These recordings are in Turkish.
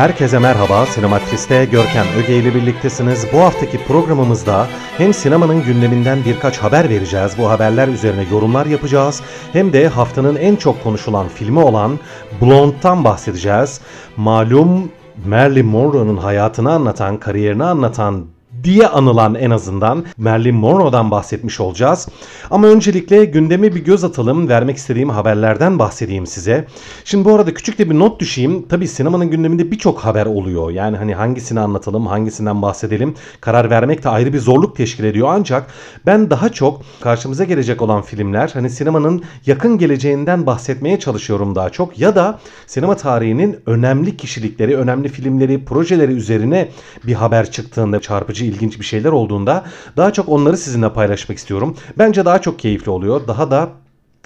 Herkese merhaba, Sinematris'te Görkem Öge ile birliktesiniz. Bu haftaki programımızda hem sinemanın gündeminden birkaç haber vereceğiz, bu haberler üzerine yorumlar yapacağız. Hem de haftanın en çok konuşulan filmi olan Blonde'dan bahsedeceğiz. Malum Marilyn Monroe'nun hayatını anlatan, kariyerini anlatan diye anılan en azından Marilyn Monroe'dan bahsetmiş olacağız. Ama öncelikle gündeme bir göz atalım. Vermek istediğim haberlerden bahsedeyim size. Şimdi bu arada küçük de bir not düşeyim. Tabi sinemanın gündeminde birçok haber oluyor. Yani hani hangisini anlatalım, hangisinden bahsedelim. Karar vermek de ayrı bir zorluk teşkil ediyor. Ancak ben daha çok karşımıza gelecek olan filmler hani sinemanın yakın geleceğinden bahsetmeye çalışıyorum daha çok. Ya da sinema tarihinin önemli kişilikleri, önemli filmleri, projeleri üzerine bir haber çıktığında çarpıcı ilginç bir şeyler olduğunda daha çok onları sizinle paylaşmak istiyorum. Bence daha çok keyifli oluyor. Daha da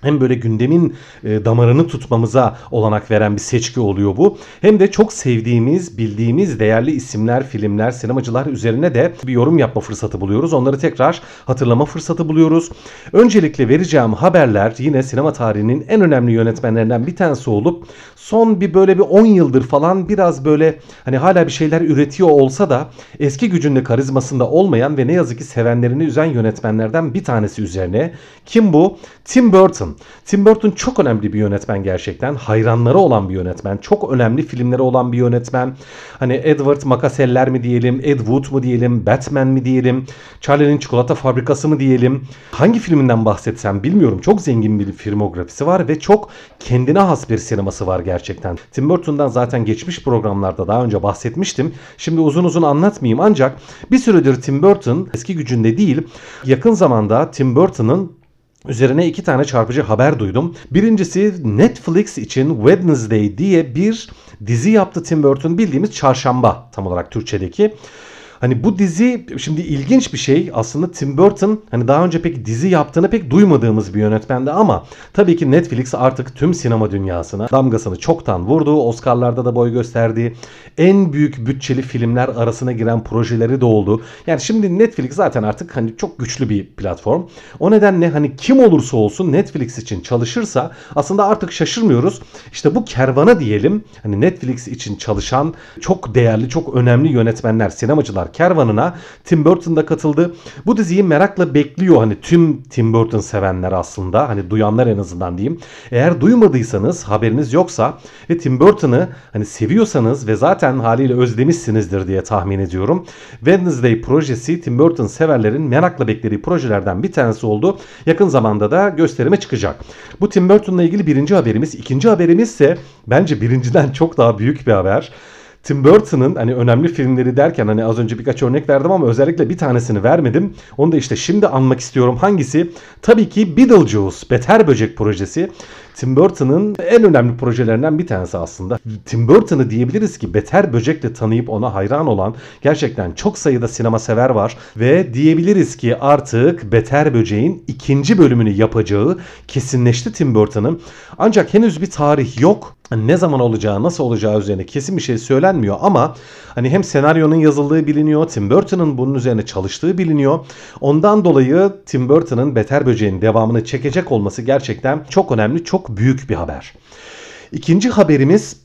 hem böyle gündemin e, damarını tutmamıza olanak veren bir seçki oluyor bu. Hem de çok sevdiğimiz, bildiğimiz değerli isimler, filmler, sinemacılar üzerine de bir yorum yapma fırsatı buluyoruz. Onları tekrar hatırlama fırsatı buluyoruz. Öncelikle vereceğim haberler yine sinema tarihinin en önemli yönetmenlerinden bir tanesi olup son bir böyle bir 10 yıldır falan biraz böyle hani hala bir şeyler üretiyor olsa da eski gücünde karizmasında olmayan ve ne yazık ki sevenlerini üzen yönetmenlerden bir tanesi üzerine. Kim bu? Tim Burton. Tim Burton çok önemli bir yönetmen gerçekten. Hayranları olan bir yönetmen. Çok önemli filmleri olan bir yönetmen. Hani Edward Makaseller mi diyelim, Ed Wood mu diyelim, Batman mi diyelim, Charlie'nin Çikolata Fabrikası mı diyelim. Hangi filminden bahsetsem bilmiyorum. Çok zengin bir filmografisi var ve çok kendine has bir sineması var gerçekten. Tim Burton'dan zaten geçmiş programlarda daha önce bahsetmiştim. Şimdi uzun uzun anlatmayayım ancak bir süredir Tim Burton eski gücünde değil yakın zamanda Tim Burton'ın Üzerine iki tane çarpıcı haber duydum. Birincisi Netflix için Wednesday diye bir dizi yaptı Tim Burton bildiğimiz çarşamba tam olarak Türkçedeki. Hani bu dizi şimdi ilginç bir şey. Aslında Tim Burton hani daha önce pek dizi yaptığını pek duymadığımız bir yönetmendi ama tabii ki Netflix artık tüm sinema dünyasına damgasını çoktan vurdu. Oscar'larda da boy gösterdi. En büyük bütçeli filmler arasına giren projeleri de oldu. Yani şimdi Netflix zaten artık hani çok güçlü bir platform. O nedenle hani kim olursa olsun Netflix için çalışırsa aslında artık şaşırmıyoruz. İşte bu kervana diyelim hani Netflix için çalışan çok değerli, çok önemli yönetmenler, sinemacılar kervanına Tim Burton da katıldı. Bu diziyi merakla bekliyor hani tüm Tim Burton sevenler aslında. Hani duyanlar en azından diyeyim. Eğer duymadıysanız haberiniz yoksa ve Tim Burton'ı hani seviyorsanız ve zaten haliyle özlemişsinizdir diye tahmin ediyorum. Wednesday projesi Tim Burton severlerin merakla beklediği projelerden bir tanesi oldu. Yakın zamanda da gösterime çıkacak. Bu Tim Burton'la ilgili birinci haberimiz. İkinci haberimiz ise bence birinciden çok daha büyük bir haber. Tim Burton'ın hani önemli filmleri derken hani az önce birkaç örnek verdim ama özellikle bir tanesini vermedim. Onu da işte şimdi anmak istiyorum. Hangisi? Tabii ki Beetlejuice, Beter Böcek projesi. Tim Burton'ın en önemli projelerinden bir tanesi aslında. Tim Burton'ı diyebiliriz ki Beter Böcek'le tanıyıp ona hayran olan gerçekten çok sayıda sinema sever var ve diyebiliriz ki artık Beter Böcek'in ikinci bölümünü yapacağı kesinleşti Tim Burton'ın. Ancak henüz bir tarih yok. Ne zaman olacağı, nasıl olacağı üzerine kesin bir şey söylenmiyor ama hani hem senaryonun yazıldığı biliniyor, Tim Burton'ın bunun üzerine çalıştığı biliniyor. Ondan dolayı Tim Burton'ın Beter Böceğin devamını çekecek olması gerçekten çok önemli, çok büyük bir haber. İkinci haberimiz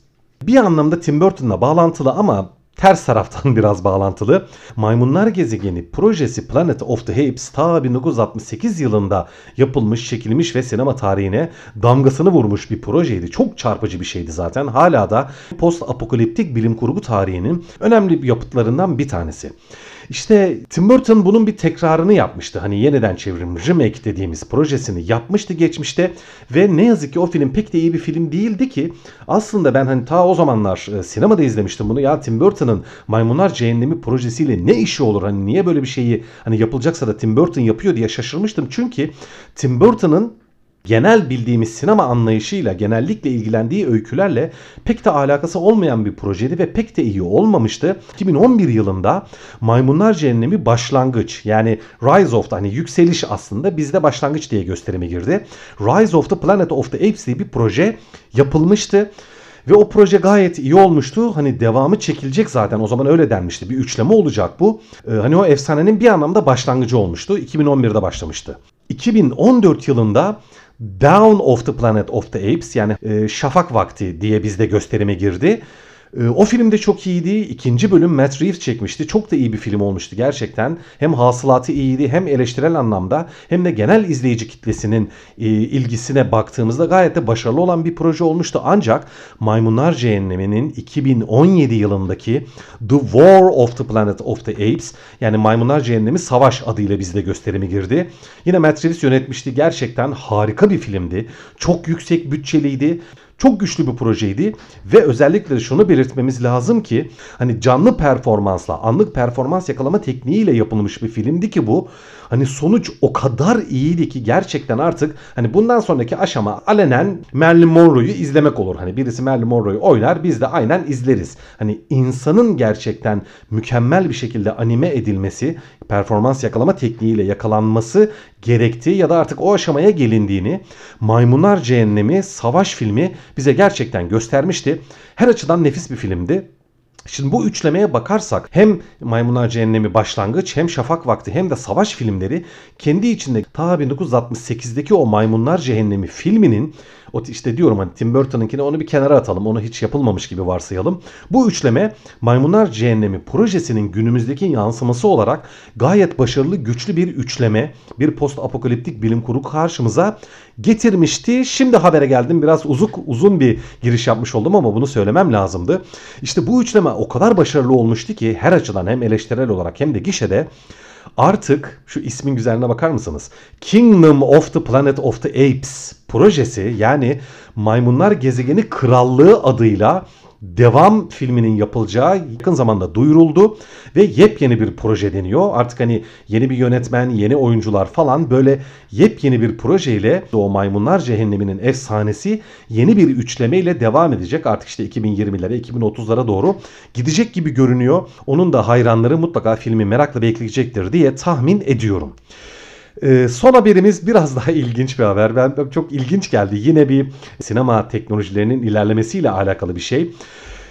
bir anlamda Tim Burton'la bağlantılı ama ters taraftan biraz bağlantılı. Maymunlar Gezegeni projesi Planet of the Apes ta 1968 yılında yapılmış, çekilmiş ve sinema tarihine damgasını vurmuş bir projeydi. Çok çarpıcı bir şeydi zaten. Hala da post apokaliptik bilim kurgu tarihinin önemli yapıtlarından bir tanesi. İşte Tim Burton bunun bir tekrarını yapmıştı. Hani yeniden çevrim remake dediğimiz projesini yapmıştı geçmişte ve ne yazık ki o film pek de iyi bir film değildi ki aslında ben hani ta o zamanlar e, sinemada izlemiştim bunu. Ya Tim Burton'ın Maymunlar Cehennemi projesiyle ne işi olur? Hani niye böyle bir şeyi hani yapılacaksa da Tim Burton yapıyor diye şaşırmıştım. Çünkü Tim Burton'ın genel bildiğimiz sinema anlayışıyla genellikle ilgilendiği öykülerle pek de alakası olmayan bir projeydi ve pek de iyi olmamıştı. 2011 yılında Maymunlar Cehennemi başlangıç yani Rise of the hani yükseliş aslında bizde başlangıç diye gösterime girdi. Rise of the Planet of the Apes diye bir proje yapılmıştı. Ve o proje gayet iyi olmuştu. Hani devamı çekilecek zaten. O zaman öyle denmişti. Bir üçleme olacak bu. Ee, hani o efsanenin bir anlamda başlangıcı olmuştu. 2011'de başlamıştı. 2014 yılında Down of the Planet of the Apes yani e, şafak vakti diye bizde gösterime girdi. Ee, o film de çok iyiydi. İkinci bölüm Matt Reeves çekmişti. Çok da iyi bir film olmuştu gerçekten. Hem hasılatı iyiydi hem eleştirel anlamda hem de genel izleyici kitlesinin e, ilgisine baktığımızda gayet de başarılı olan bir proje olmuştu. Ancak Maymunlar Cehennemi'nin 2017 yılındaki The War of the Planet of the Apes yani Maymunlar Cehennemi Savaş adıyla bizde gösterimi girdi. Yine Matt Reeves yönetmişti. Gerçekten harika bir filmdi. Çok yüksek bütçeliydi. Çok güçlü bir projeydi ve özellikle şunu belirtmemiz lazım ki hani canlı performansla, anlık performans yakalama tekniğiyle yapılmış bir filmdi ki bu. Hani sonuç o kadar iyiydi ki gerçekten artık hani bundan sonraki aşama alenen Marilyn Monroe'yu izlemek olur. Hani birisi Marilyn Monroe'yu oynar biz de aynen izleriz. Hani insanın gerçekten mükemmel bir şekilde anime edilmesi, performans yakalama tekniğiyle yakalanması gerektiği ya da artık o aşamaya gelindiğini Maymunlar Cehennemi savaş filmi bize gerçekten göstermişti. Her açıdan nefis bir filmdi. Şimdi bu üçlemeye bakarsak hem Maymunlar Cehennemi başlangıç hem Şafak Vakti hem de savaş filmleri kendi içinde ta 1968'deki o Maymunlar Cehennemi filminin o işte diyorum hani Tim Burton'ınkini onu bir kenara atalım. Onu hiç yapılmamış gibi varsayalım. Bu üçleme Maymunlar Cehennemi projesinin günümüzdeki yansıması olarak gayet başarılı güçlü bir üçleme, bir post apokaliptik bilim kurgu karşımıza getirmişti. Şimdi habere geldim. Biraz uzuk uzun bir giriş yapmış oldum ama bunu söylemem lazımdı. İşte bu üçleme o kadar başarılı olmuştu ki her açıdan hem eleştirel olarak hem de gişede Artık şu ismin güzelliğine bakar mısınız? Kingdom of the Planet of the Apes projesi yani Maymunlar Gezegeni Krallığı adıyla devam filminin yapılacağı yakın zamanda duyuruldu ve yepyeni bir proje deniyor. Artık hani yeni bir yönetmen, yeni oyuncular falan böyle yepyeni bir projeyle o Maymunlar Cehennemi'nin efsanesi yeni bir üçlemeyle devam edecek. Artık işte 2020'lere, 2030'lara doğru gidecek gibi görünüyor. Onun da hayranları mutlaka filmi merakla bekleyecektir diye tahmin ediyorum. Ee, son haberimiz biraz daha ilginç bir haber. Ben, çok ilginç geldi. Yine bir sinema teknolojilerinin ilerlemesiyle alakalı bir şey.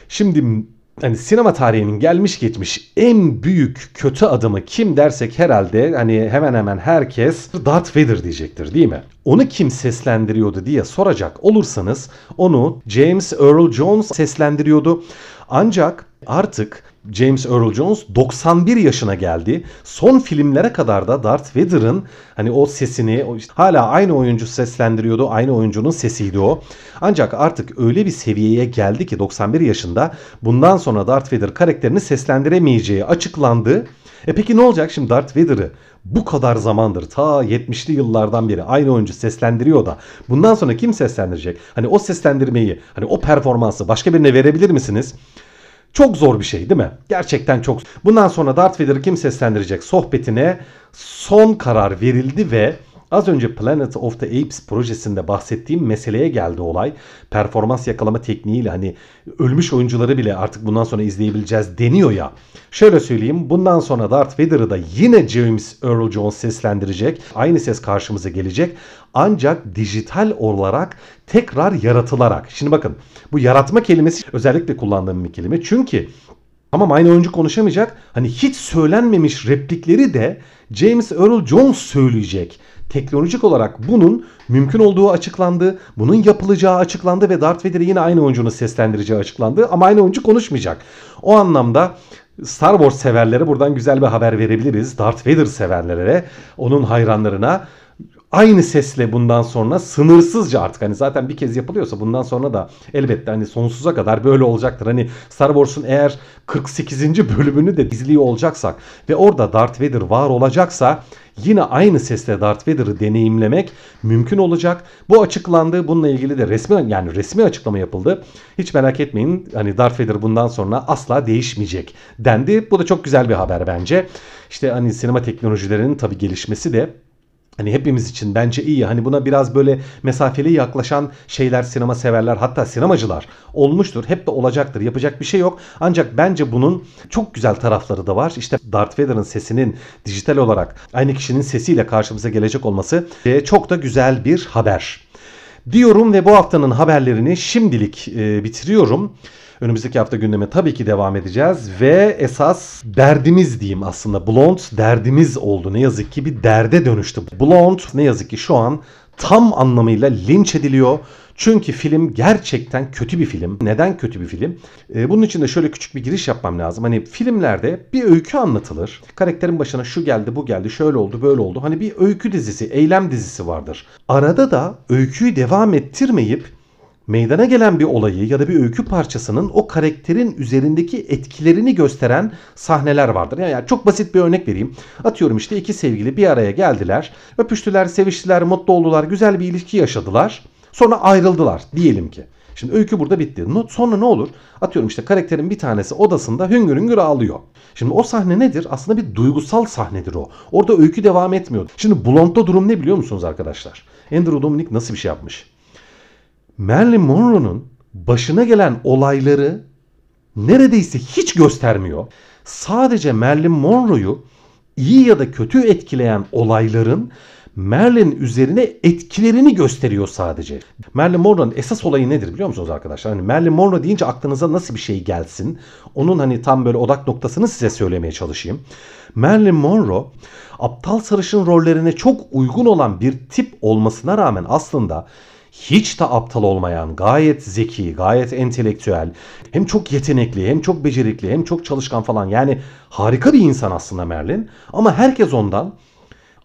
Şimdi hani sinema tarihinin gelmiş geçmiş en büyük kötü adımı kim dersek herhalde hani hemen hemen herkes Darth Vader diyecektir değil mi? Onu kim seslendiriyordu diye soracak olursanız onu James Earl Jones seslendiriyordu. Ancak artık James Earl Jones 91 yaşına geldi. Son filmlere kadar da Darth Vader'ın hani o sesini o işte, hala aynı oyuncu seslendiriyordu. Aynı oyuncunun sesiydi o. Ancak artık öyle bir seviyeye geldi ki 91 yaşında bundan sonra Darth Vader karakterini seslendiremeyeceği açıklandı. E peki ne olacak şimdi Darth Vader'ı bu kadar zamandır ta 70'li yıllardan beri aynı oyuncu seslendiriyor da bundan sonra kim seslendirecek? Hani o seslendirmeyi hani o performansı başka birine verebilir misiniz? Çok zor bir şey değil mi? Gerçekten çok. Bundan sonra Darth Vader'ı kim seslendirecek sohbetine son karar verildi ve Az önce Planet of the Apes projesinde bahsettiğim meseleye geldi olay. Performans yakalama tekniğiyle hani ölmüş oyuncuları bile artık bundan sonra izleyebileceğiz deniyor ya. Şöyle söyleyeyim bundan sonra Darth Vader'ı da yine James Earl Jones seslendirecek. Aynı ses karşımıza gelecek. Ancak dijital olarak tekrar yaratılarak. Şimdi bakın bu yaratma kelimesi özellikle kullandığım bir kelime. Çünkü Tamam aynı oyuncu konuşamayacak. Hani hiç söylenmemiş replikleri de James Earl Jones söyleyecek. Teknolojik olarak bunun mümkün olduğu açıklandı. Bunun yapılacağı açıklandı ve Darth Vader'ı yine aynı oyuncunun seslendireceği açıklandı. Ama aynı oyuncu konuşmayacak. O anlamda Star Wars severlere buradan güzel bir haber verebiliriz. Darth Vader severlere, onun hayranlarına aynı sesle bundan sonra sınırsızca artık hani zaten bir kez yapılıyorsa bundan sonra da elbette hani sonsuza kadar böyle olacaktır. Hani Star Wars'un eğer 48. bölümünü de izliyor olacaksak ve orada Darth Vader var olacaksa yine aynı sesle Darth Vader'ı deneyimlemek mümkün olacak. Bu açıklandı. Bununla ilgili de resmi yani resmi açıklama yapıldı. Hiç merak etmeyin. Hani Darth Vader bundan sonra asla değişmeyecek dendi. Bu da çok güzel bir haber bence. İşte hani sinema teknolojilerinin tabii gelişmesi de Hani hepimiz için bence iyi. Hani buna biraz böyle mesafeli yaklaşan şeyler sinema severler hatta sinemacılar olmuştur. Hep de olacaktır. Yapacak bir şey yok. Ancak bence bunun çok güzel tarafları da var. İşte Darth Vader'ın sesinin dijital olarak aynı kişinin sesiyle karşımıza gelecek olması çok da güzel bir haber. Diyorum ve bu haftanın haberlerini şimdilik e, bitiriyorum. Önümüzdeki hafta gündeme tabii ki devam edeceğiz ve esas derdimiz diyeyim aslında Blond derdimiz oldu. Ne yazık ki bir derde dönüştü. Blond ne yazık ki şu an tam anlamıyla linç ediliyor. Çünkü film gerçekten kötü bir film. Neden kötü bir film? Ee, bunun için de şöyle küçük bir giriş yapmam lazım. Hani filmlerde bir öykü anlatılır. Karakterin başına şu geldi, bu geldi, şöyle oldu, böyle oldu. Hani bir öykü dizisi, eylem dizisi vardır. Arada da öyküyü devam ettirmeyip meydana gelen bir olayı ya da bir öykü parçasının o karakterin üzerindeki etkilerini gösteren sahneler vardır. Yani çok basit bir örnek vereyim. Atıyorum işte iki sevgili bir araya geldiler, öpüştüler, seviştiler, mutlu oldular, güzel bir ilişki yaşadılar. Sonra ayrıldılar diyelim ki. Şimdi öykü burada bitti. Sonra ne olur? Atıyorum işte karakterin bir tanesi odasında hüngür hüngür ağlıyor. Şimdi o sahne nedir? Aslında bir duygusal sahnedir o. Orada öykü devam etmiyor. Şimdi Blonde'da durum ne biliyor musunuz arkadaşlar? Andrew Dominic nasıl bir şey yapmış? Marilyn Monroe'nun başına gelen olayları neredeyse hiç göstermiyor. Sadece Marilyn Monroe'yu iyi ya da kötü etkileyen olayların Merlin üzerine etkilerini gösteriyor sadece. Marilyn Monroe'nun esas olayı nedir biliyor musunuz arkadaşlar? Hani Marilyn Monroe deyince aklınıza nasıl bir şey gelsin? Onun hani tam böyle odak noktasını size söylemeye çalışayım. Marilyn Monroe aptal sarışın rollerine çok uygun olan bir tip olmasına rağmen aslında hiç de aptal olmayan, gayet zeki, gayet entelektüel, hem çok yetenekli, hem çok becerikli, hem çok çalışkan falan. Yani harika bir insan aslında Merlin. Ama herkes ondan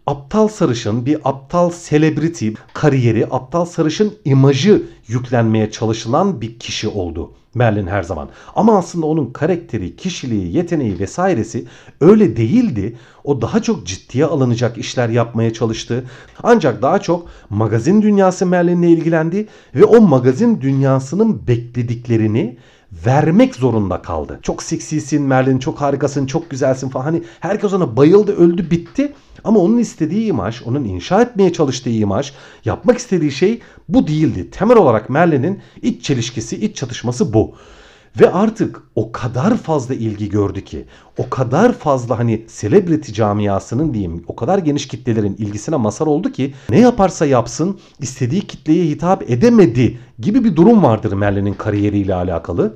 aptal sarışın, bir aptal celebrity kariyeri, aptal sarışın imajı yüklenmeye çalışılan bir kişi oldu. Merlin her zaman. Ama aslında onun karakteri, kişiliği, yeteneği vesairesi öyle değildi. O daha çok ciddiye alınacak işler yapmaya çalıştı. Ancak daha çok magazin dünyası Merlin'le ilgilendi ve o magazin dünyasının beklediklerini vermek zorunda kaldı. Çok seksisin Merlin, çok harikasın, çok güzelsin falan. Hani herkes ona bayıldı, öldü, bitti. Ama onun istediği imaj, onun inşa etmeye çalıştığı imaj, yapmak istediği şey bu değildi. Temel olarak Merlin'in iç çelişkisi, iç çatışması bu. Ve artık o kadar fazla ilgi gördü ki, o kadar fazla hani celebrity camiasının diyeyim, o kadar geniş kitlelerin ilgisine mazhar oldu ki ne yaparsa yapsın istediği kitleye hitap edemedi gibi bir durum vardır Merlin'in kariyeriyle alakalı.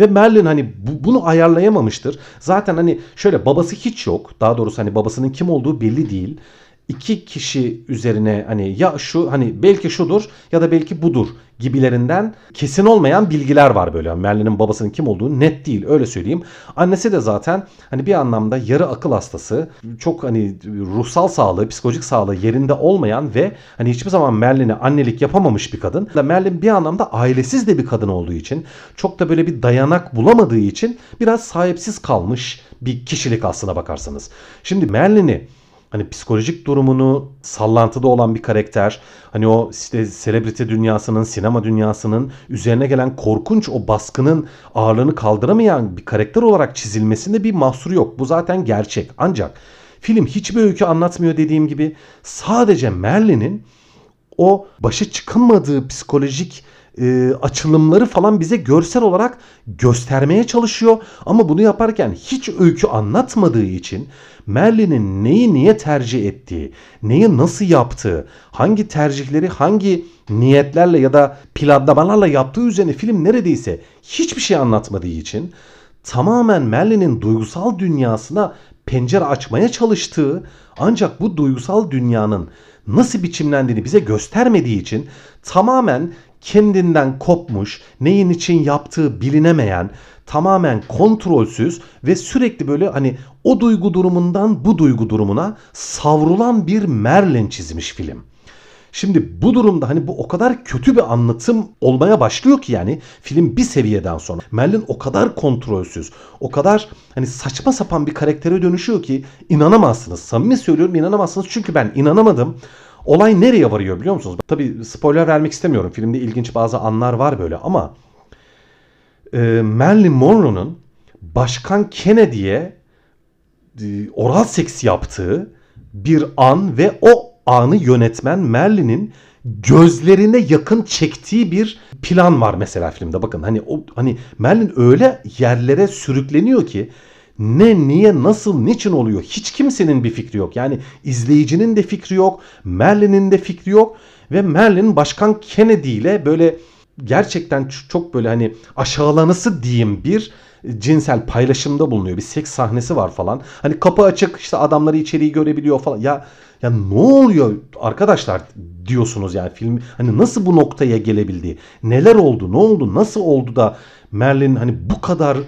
Ve Merlin hani bu, bunu ayarlayamamıştır. Zaten hani şöyle babası hiç yok. Daha doğrusu hani babasının kim olduğu belli değil iki kişi üzerine hani ya şu hani belki şudur ya da belki budur gibilerinden kesin olmayan bilgiler var böyle. Merlin'in babasının kim olduğu net değil öyle söyleyeyim. Annesi de zaten hani bir anlamda yarı akıl hastası. Çok hani ruhsal sağlığı, psikolojik sağlığı yerinde olmayan ve hani hiçbir zaman Merlin'e annelik yapamamış bir kadın. Merlin bir anlamda ailesiz de bir kadın olduğu için çok da böyle bir dayanak bulamadığı için biraz sahipsiz kalmış bir kişilik aslına bakarsanız. Şimdi Merlin'i hani psikolojik durumunu sallantıda olan bir karakter. Hani o işte selebrite dünyasının, sinema dünyasının üzerine gelen korkunç o baskının ağırlığını kaldıramayan bir karakter olarak çizilmesinde bir mahsuru yok. Bu zaten gerçek. Ancak film hiçbir öykü anlatmıyor dediğim gibi. Sadece Merlin'in o başa çıkamadığı psikolojik e, açılımları falan bize görsel olarak göstermeye çalışıyor. Ama bunu yaparken hiç öykü anlatmadığı için Merlin'in neyi niye tercih ettiği, neyi nasıl yaptığı, hangi tercihleri hangi niyetlerle ya da planlamalarla yaptığı üzerine film neredeyse hiçbir şey anlatmadığı için tamamen Merlin'in duygusal dünyasına pencere açmaya çalıştığı ancak bu duygusal dünyanın nasıl biçimlendiğini bize göstermediği için tamamen kendinden kopmuş, neyin için yaptığı bilinemeyen, tamamen kontrolsüz ve sürekli böyle hani o duygu durumundan bu duygu durumuna savrulan bir Merlin çizmiş film. Şimdi bu durumda hani bu o kadar kötü bir anlatım olmaya başlıyor ki yani film bir seviyeden sonra. Merlin o kadar kontrolsüz, o kadar hani saçma sapan bir karaktere dönüşüyor ki inanamazsınız. Samimi söylüyorum inanamazsınız çünkü ben inanamadım. Olay nereye varıyor biliyor musunuz? Tabi spoiler vermek istemiyorum. Filmde ilginç bazı anlar var böyle ama e, Marilyn Monroe'nun Başkan Kennedy'ye e, oral seks yaptığı bir an ve o anı yönetmen Merlin'in gözlerine yakın çektiği bir plan var mesela filmde. Bakın hani o hani Merlin öyle yerlere sürükleniyor ki ne, niye, nasıl, niçin oluyor? Hiç kimsenin bir fikri yok. Yani izleyicinin de fikri yok, Merlin'in de fikri yok ve Merlin Başkan Kennedy ile böyle gerçekten çok böyle hani aşağılanısı diyeyim bir cinsel paylaşımda bulunuyor. Bir seks sahnesi var falan. Hani kapı açık işte adamları içeriği görebiliyor falan. Ya ya ne oluyor arkadaşlar diyorsunuz yani film hani nasıl bu noktaya gelebildi? Neler oldu? Ne oldu? Nasıl oldu da Merlin hani bu kadar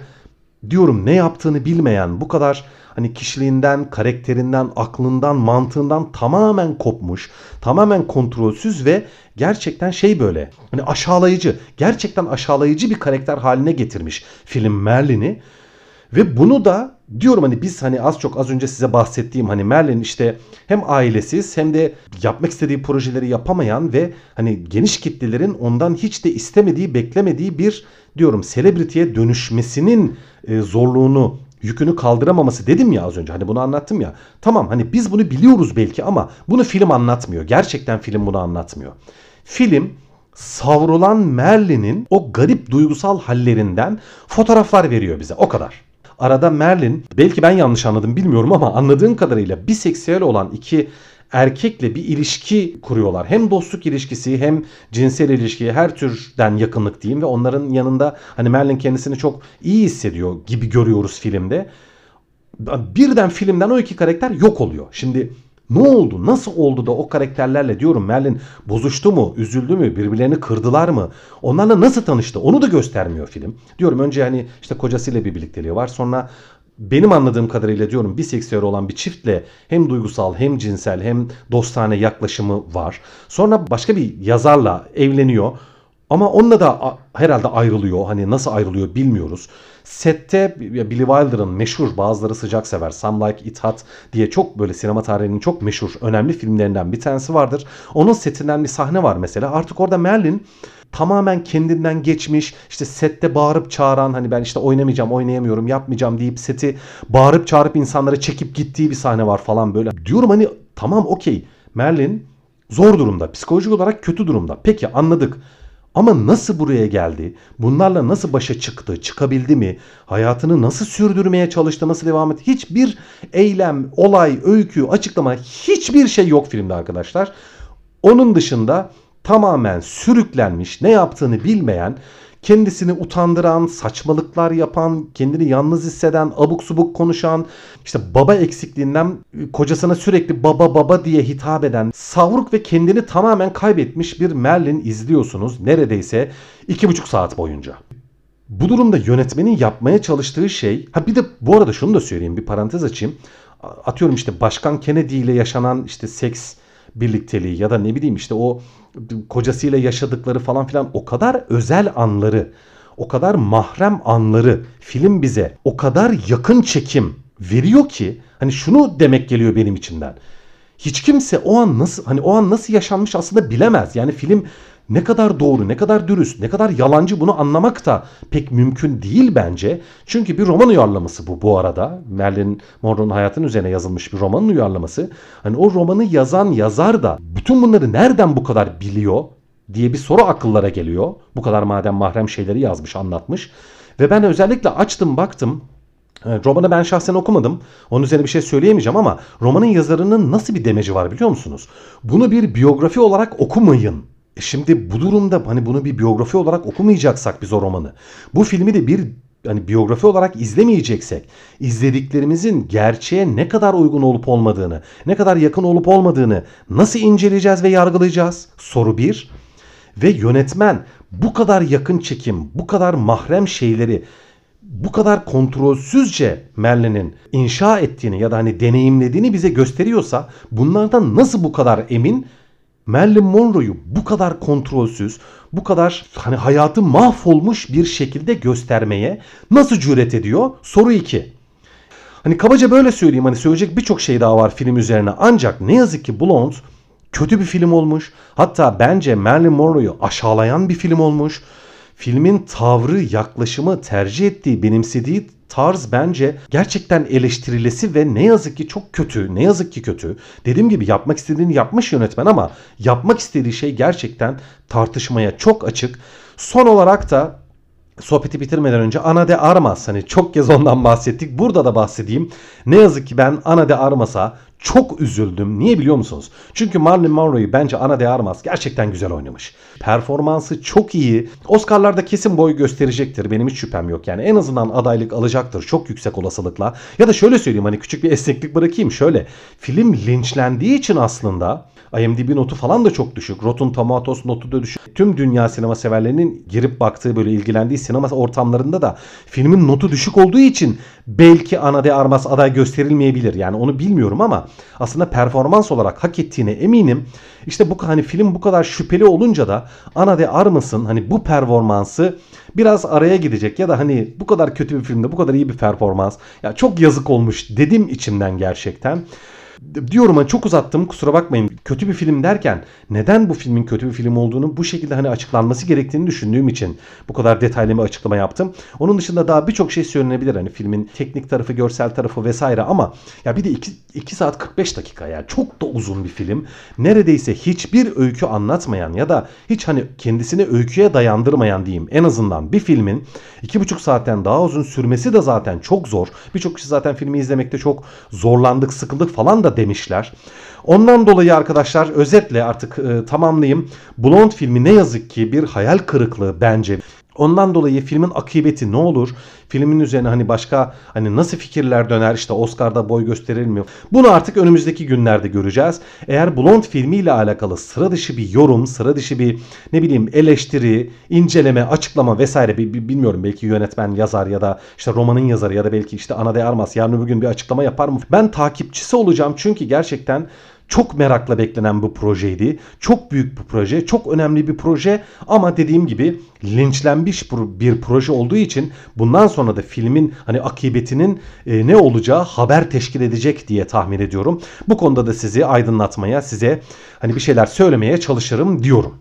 diyorum ne yaptığını bilmeyen, bu kadar hani kişiliğinden, karakterinden, aklından, mantığından tamamen kopmuş, tamamen kontrolsüz ve gerçekten şey böyle hani aşağılayıcı, gerçekten aşağılayıcı bir karakter haline getirmiş film Merlin'i. Ve bunu da diyorum hani biz hani az çok az önce size bahsettiğim hani Merlin işte hem ailesiz hem de yapmak istediği projeleri yapamayan ve hani geniş kitlelerin ondan hiç de istemediği, beklemediği bir diyorum selebritiye dönüşmesinin e, zorluğunu yükünü kaldıramaması dedim ya az önce hani bunu anlattım ya. Tamam hani biz bunu biliyoruz belki ama bunu film anlatmıyor. Gerçekten film bunu anlatmıyor. Film savrulan Merlin'in o garip duygusal hallerinden fotoğraflar veriyor bize o kadar. Arada Merlin belki ben yanlış anladım bilmiyorum ama anladığım kadarıyla biseksüel olan iki erkekle bir ilişki kuruyorlar. Hem dostluk ilişkisi hem cinsel ilişki her türden yakınlık diyeyim ve onların yanında hani Merlin kendisini çok iyi hissediyor gibi görüyoruz filmde. Birden filmden o iki karakter yok oluyor. Şimdi ne oldu? Nasıl oldu da o karakterlerle diyorum Merlin bozuştu mu? Üzüldü mü? Birbirlerini kırdılar mı? Onlarla nasıl tanıştı? Onu da göstermiyor film. Diyorum önce hani işte kocasıyla bir birlikteliği var. Sonra benim anladığım kadarıyla diyorum biseksüel olan bir çiftle hem duygusal hem cinsel hem dostane yaklaşımı var. Sonra başka bir yazarla evleniyor. Ama onunla da herhalde ayrılıyor. Hani nasıl ayrılıyor bilmiyoruz. Sette Billy Wilder'ın meşhur bazıları sıcak sever Some Like It Hot diye çok böyle sinema tarihinin çok meşhur önemli filmlerinden bir tanesi vardır. Onun setinden bir sahne var mesela. Artık orada Merlin tamamen kendinden geçmiş işte sette bağırıp çağıran hani ben işte oynamayacağım oynayamıyorum yapmayacağım deyip seti bağırıp çağırıp insanları çekip gittiği bir sahne var falan böyle. Diyorum hani tamam okey Merlin zor durumda psikolojik olarak kötü durumda peki anladık. Ama nasıl buraya geldi? Bunlarla nasıl başa çıktı? Çıkabildi mi? Hayatını nasıl sürdürmeye çalıştı? Nasıl devam etti? Hiçbir eylem, olay, öykü, açıklama hiçbir şey yok filmde arkadaşlar. Onun dışında tamamen sürüklenmiş, ne yaptığını bilmeyen, kendisini utandıran, saçmalıklar yapan, kendini yalnız hisseden, abuk subuk konuşan, işte baba eksikliğinden kocasına sürekli baba baba diye hitap eden, savruk ve kendini tamamen kaybetmiş bir Merlin izliyorsunuz neredeyse iki buçuk saat boyunca. Bu durumda yönetmenin yapmaya çalıştığı şey, ha bir de bu arada şunu da söyleyeyim bir parantez açayım. Atıyorum işte Başkan Kennedy ile yaşanan işte seks birlikteliği ya da ne bileyim işte o kocasıyla yaşadıkları falan filan o kadar özel anları, o kadar mahrem anları film bize o kadar yakın çekim veriyor ki hani şunu demek geliyor benim içinden. Hiç kimse o an nasıl hani o an nasıl yaşanmış aslında bilemez. Yani film ne kadar doğru, ne kadar dürüst, ne kadar yalancı bunu anlamak da pek mümkün değil bence. Çünkü bir roman uyarlaması bu bu arada. Marilyn Monroe'nun hayatının üzerine yazılmış bir romanın uyarlaması. Hani o romanı yazan yazar da bütün bunları nereden bu kadar biliyor diye bir soru akıllara geliyor. Bu kadar madem mahrem şeyleri yazmış, anlatmış. Ve ben özellikle açtım baktım Romanı ben şahsen okumadım. Onun üzerine bir şey söyleyemeyeceğim ama romanın yazarının nasıl bir demeci var biliyor musunuz? Bunu bir biyografi olarak okumayın e şimdi bu durumda hani bunu bir biyografi olarak okumayacaksak biz o romanı. Bu filmi de bir hani biyografi olarak izlemeyeceksek izlediklerimizin gerçeğe ne kadar uygun olup olmadığını, ne kadar yakın olup olmadığını nasıl inceleyeceğiz ve yargılayacağız? Soru bir. Ve yönetmen bu kadar yakın çekim, bu kadar mahrem şeyleri bu kadar kontrolsüzce Merlin'in inşa ettiğini ya da hani deneyimlediğini bize gösteriyorsa bunlardan nasıl bu kadar emin Marilyn Monroe'yu bu kadar kontrolsüz, bu kadar hani hayatı mahvolmuş bir şekilde göstermeye nasıl cüret ediyor? Soru 2. Hani kabaca böyle söyleyeyim hani söyleyecek birçok şey daha var film üzerine ancak ne yazık ki Blonde kötü bir film olmuş. Hatta bence Marilyn Monroe'yu aşağılayan bir film olmuş. Filmin tavrı, yaklaşımı, tercih ettiği, benimsediği tarz bence gerçekten eleştirilesi ve ne yazık ki çok kötü. Ne yazık ki kötü. Dediğim gibi yapmak istediğini yapmış yönetmen ama yapmak istediği şey gerçekten tartışmaya çok açık. Son olarak da sohbeti bitirmeden önce Ana de Armas hani çok kez ondan bahsettik. Burada da bahsedeyim. Ne yazık ki ben Ana de Armas'a çok üzüldüm. Niye biliyor musunuz? Çünkü Marilyn Monroe'yu bence Ana de Armas gerçekten güzel oynamış. Performansı çok iyi. Oscar'larda kesin boy gösterecektir. Benim hiç şüphem yok. Yani en azından adaylık alacaktır. Çok yüksek olasılıkla. Ya da şöyle söyleyeyim hani küçük bir esneklik bırakayım. Şöyle film linçlendiği için aslında IMDb notu falan da çok düşük. Rotten Tomatoes notu da düşük. Tüm dünya sinema severlerinin girip baktığı böyle ilgilendiği sinema ortamlarında da filmin notu düşük olduğu için belki Ana de Armas aday gösterilmeyebilir. Yani onu bilmiyorum ama aslında performans olarak hak ettiğine eminim. İşte bu hani film bu kadar şüpheli olunca da Ana de Armas'ın hani bu performansı biraz araya gidecek ya da hani bu kadar kötü bir filmde bu kadar iyi bir performans ya çok yazık olmuş dedim içimden gerçekten. Diyorum hani çok uzattım kusura bakmayın. Kötü bir film derken neden bu filmin kötü bir film olduğunu bu şekilde hani açıklanması gerektiğini düşündüğüm için bu kadar detaylı bir açıklama yaptım. Onun dışında daha birçok şey söylenebilir. Hani filmin teknik tarafı, görsel tarafı vesaire ama ya bir de 2, 2 saat 45 dakika yani çok da uzun bir film. Neredeyse hiçbir öykü anlatmayan ya da hiç hani kendisini öyküye dayandırmayan diyeyim en azından bir filmin 2,5 saatten daha uzun sürmesi de zaten çok zor. Birçok kişi zaten filmi izlemekte çok zorlandık, sıkıldık falan da demişler. Ondan dolayı arkadaşlar özetle artık e, tamamlayayım. Blond filmi ne yazık ki bir hayal kırıklığı bence. Ondan dolayı filmin akıbeti ne olur? Filmin üzerine hani başka hani nasıl fikirler döner işte Oscar'da boy gösterilmiyor. Bunu artık önümüzdeki günlerde göreceğiz. Eğer Blond filmiyle alakalı sıra dışı bir yorum, sıra dışı bir ne bileyim eleştiri, inceleme, açıklama vesaire bilmiyorum belki yönetmen yazar ya da işte romanın yazarı ya da belki işte Ana de Armas yarın öbür gün bir açıklama yapar mı? Ben takipçisi olacağım çünkü gerçekten çok merakla beklenen bu projeydi. Çok büyük bir proje, çok önemli bir proje ama dediğim gibi linçlenmiş bir proje olduğu için bundan sonra da filmin hani akıbetinin e, ne olacağı haber teşkil edecek diye tahmin ediyorum. Bu konuda da sizi aydınlatmaya, size hani bir şeyler söylemeye çalışırım diyorum.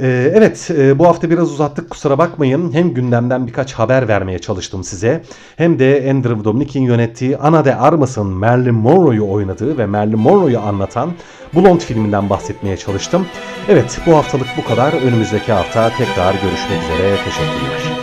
Ee, evet e, bu hafta biraz uzattık kusura bakmayın. Hem gündemden birkaç haber vermeye çalıştım size. Hem de Andrew Dominik'in yönettiği Ana de Armas'ın Marilyn Monroe'yu oynadığı ve Marilyn Monroe'yu anlatan Blonde filminden bahsetmeye çalıştım. Evet bu haftalık bu kadar. Önümüzdeki hafta tekrar görüşmek üzere. Teşekkürler.